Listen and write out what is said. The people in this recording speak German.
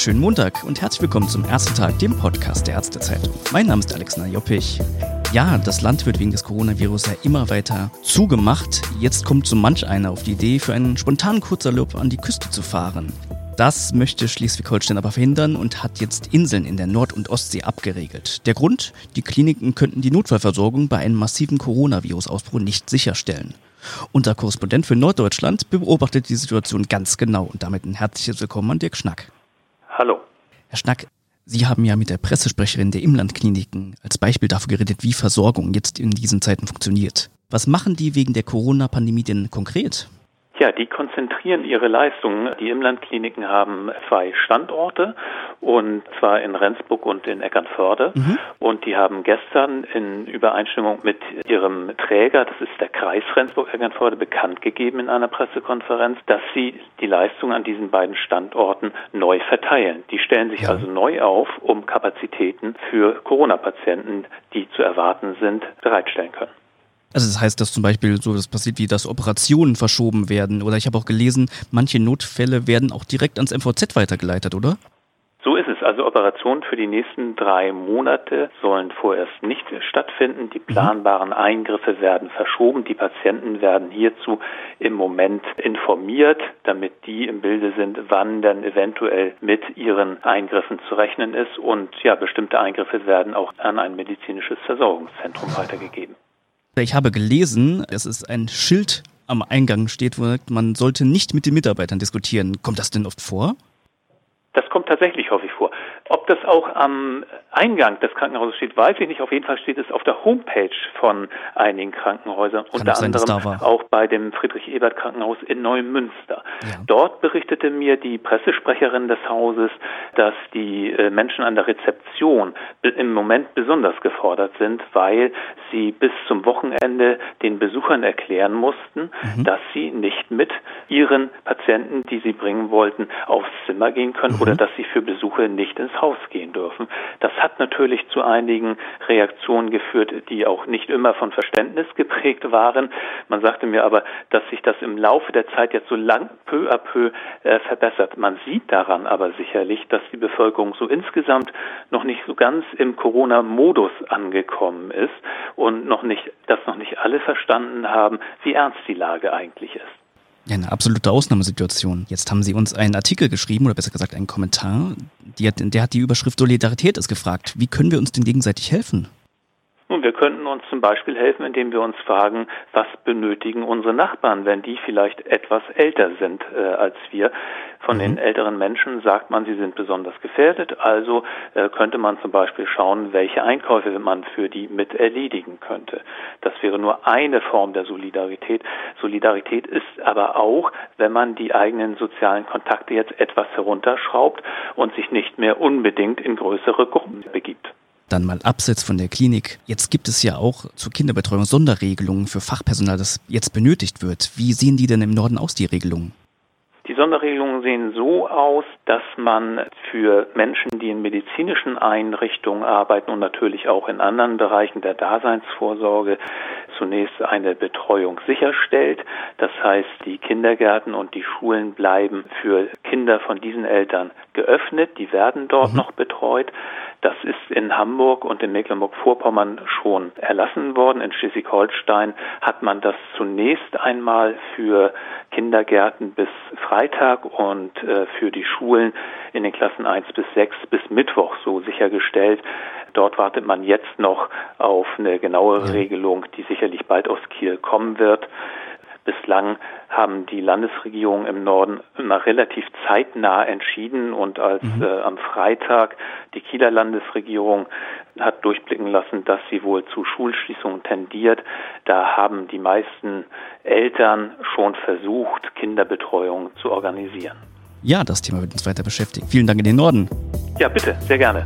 wunderschönen Montag und herzlich willkommen zum ersten Tag, dem Podcast der Ärztezeitung. Mein Name ist Alexander Joppich. Ja, das Land wird wegen des Coronavirus ja immer weiter zugemacht. Jetzt kommt so manch einer auf die Idee, für einen spontanen Kurzurlaub an die Küste zu fahren. Das möchte Schleswig-Holstein aber verhindern und hat jetzt Inseln in der Nord- und Ostsee abgeregelt. Der Grund? Die Kliniken könnten die Notfallversorgung bei einem massiven Coronavirus-Ausbruch nicht sicherstellen. Unser Korrespondent für Norddeutschland beobachtet die Situation ganz genau und damit ein herzliches Willkommen an Dirk Schnack. Hallo. Herr Schnack, Sie haben ja mit der Pressesprecherin der Imlandkliniken als Beispiel dafür geredet, wie Versorgung jetzt in diesen Zeiten funktioniert. Was machen die wegen der Corona-Pandemie denn konkret? Ja, die konzentrieren ihre Leistungen. Die Imlandkliniken haben zwei Standorte und zwar in Rendsburg und in Eckernförde. Mhm. Und die haben gestern in Übereinstimmung mit ihrem Träger, das ist der Kreis Rendsburg-Eckernförde, bekannt gegeben in einer Pressekonferenz, dass sie die Leistungen an diesen beiden Standorten neu verteilen. Die stellen sich ja. also neu auf, um Kapazitäten für Corona-Patienten, die zu erwarten sind, bereitstellen können. Also das heißt, dass zum Beispiel so das passiert wie, dass Operationen verschoben werden. Oder ich habe auch gelesen, manche Notfälle werden auch direkt ans MVZ weitergeleitet, oder? So ist es. Also Operationen für die nächsten drei Monate sollen vorerst nicht stattfinden. Die mhm. planbaren Eingriffe werden verschoben. Die Patienten werden hierzu im Moment informiert, damit die im Bilde sind, wann dann eventuell mit ihren Eingriffen zu rechnen ist. Und ja, bestimmte Eingriffe werden auch an ein medizinisches Versorgungszentrum weitergegeben. Ich habe gelesen, es ist ein Schild am Eingang steht, wo man sollte nicht mit den Mitarbeitern diskutieren. Kommt das denn oft vor? Das kommt tatsächlich häufig vor. Ob das auch am Eingang des Krankenhauses steht, weiß ich nicht. Auf jeden Fall steht es auf der Homepage von einigen Krankenhäusern, Kann unter sein, anderem auch bei dem Friedrich-Ebert-Krankenhaus in Neumünster. Ja. Dort berichtete mir die Pressesprecherin des Hauses, dass die äh, Menschen an der Rezeption im Moment besonders gefordert sind, weil sie bis zum Wochenende den Besuchern erklären mussten, mhm. dass sie nicht mit ihren Patienten, die sie bringen wollten, aufs Zimmer gehen können mhm. oder dass sie für Besuche nicht ins Haus gehen dürfen. Das hat natürlich zu einigen Reaktionen geführt, die auch nicht immer von Verständnis geprägt waren. Man sagte mir aber, dass sich das im Laufe der Zeit jetzt so lang peu à peu äh, verbessert. Man sieht daran aber sicherlich, dass die Bevölkerung so insgesamt noch nicht so ganz im Corona-Modus angekommen ist und noch nicht, dass noch nicht alle verstanden haben, wie ernst die Lage eigentlich ist. Eine absolute Ausnahmesituation. Jetzt haben Sie uns einen Artikel geschrieben, oder besser gesagt einen Kommentar. Hat, der hat die Überschrift Solidarität ist gefragt. Wie können wir uns denn gegenseitig helfen? Nun, wir könnten uns zum Beispiel helfen, indem wir uns fragen, was benötigen unsere Nachbarn, wenn die vielleicht etwas älter sind äh, als wir. Von mhm. den älteren Menschen sagt man, sie sind besonders gefährdet, also äh, könnte man zum Beispiel schauen, welche Einkäufe man für die mit erledigen könnte. Das wäre nur eine Form der Solidarität. Solidarität ist aber auch, wenn man die eigenen sozialen Kontakte jetzt etwas herunterschraubt und sich nicht mehr unbedingt in größere Gruppen begibt dann mal abseits von der Klinik. Jetzt gibt es ja auch zur Kinderbetreuung Sonderregelungen für Fachpersonal, das jetzt benötigt wird. Wie sehen die denn im Norden aus, die Regelungen? Die Sonderregelungen sehen so aus, dass man für Menschen, die in medizinischen Einrichtungen arbeiten und natürlich auch in anderen Bereichen der Daseinsvorsorge zunächst eine Betreuung sicherstellt. Das heißt, die Kindergärten und die Schulen bleiben für Kinder von diesen Eltern geöffnet. Die werden dort mhm. noch betreut. Das ist in Hamburg und in Mecklenburg-Vorpommern schon erlassen worden. In Schleswig-Holstein hat man das zunächst einmal für Kindergärten bis Freitag und äh, für die Schulen in den Klassen 1 bis 6 bis Mittwoch so sichergestellt. Dort wartet man jetzt noch auf eine genauere Regelung, die sicherlich bald aus Kiel kommen wird. Bislang haben die Landesregierungen im Norden immer relativ zeitnah entschieden und als mhm. äh, am Freitag die Kieler Landesregierung hat durchblicken lassen, dass sie wohl zu Schulschließungen tendiert, da haben die meisten Eltern schon versucht, Kinderbetreuung zu organisieren. Ja, das Thema wird uns weiter beschäftigen. Vielen Dank in den Norden. Ja, bitte, sehr gerne.